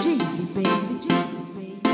Jeezy, baby, Jeezy, baby.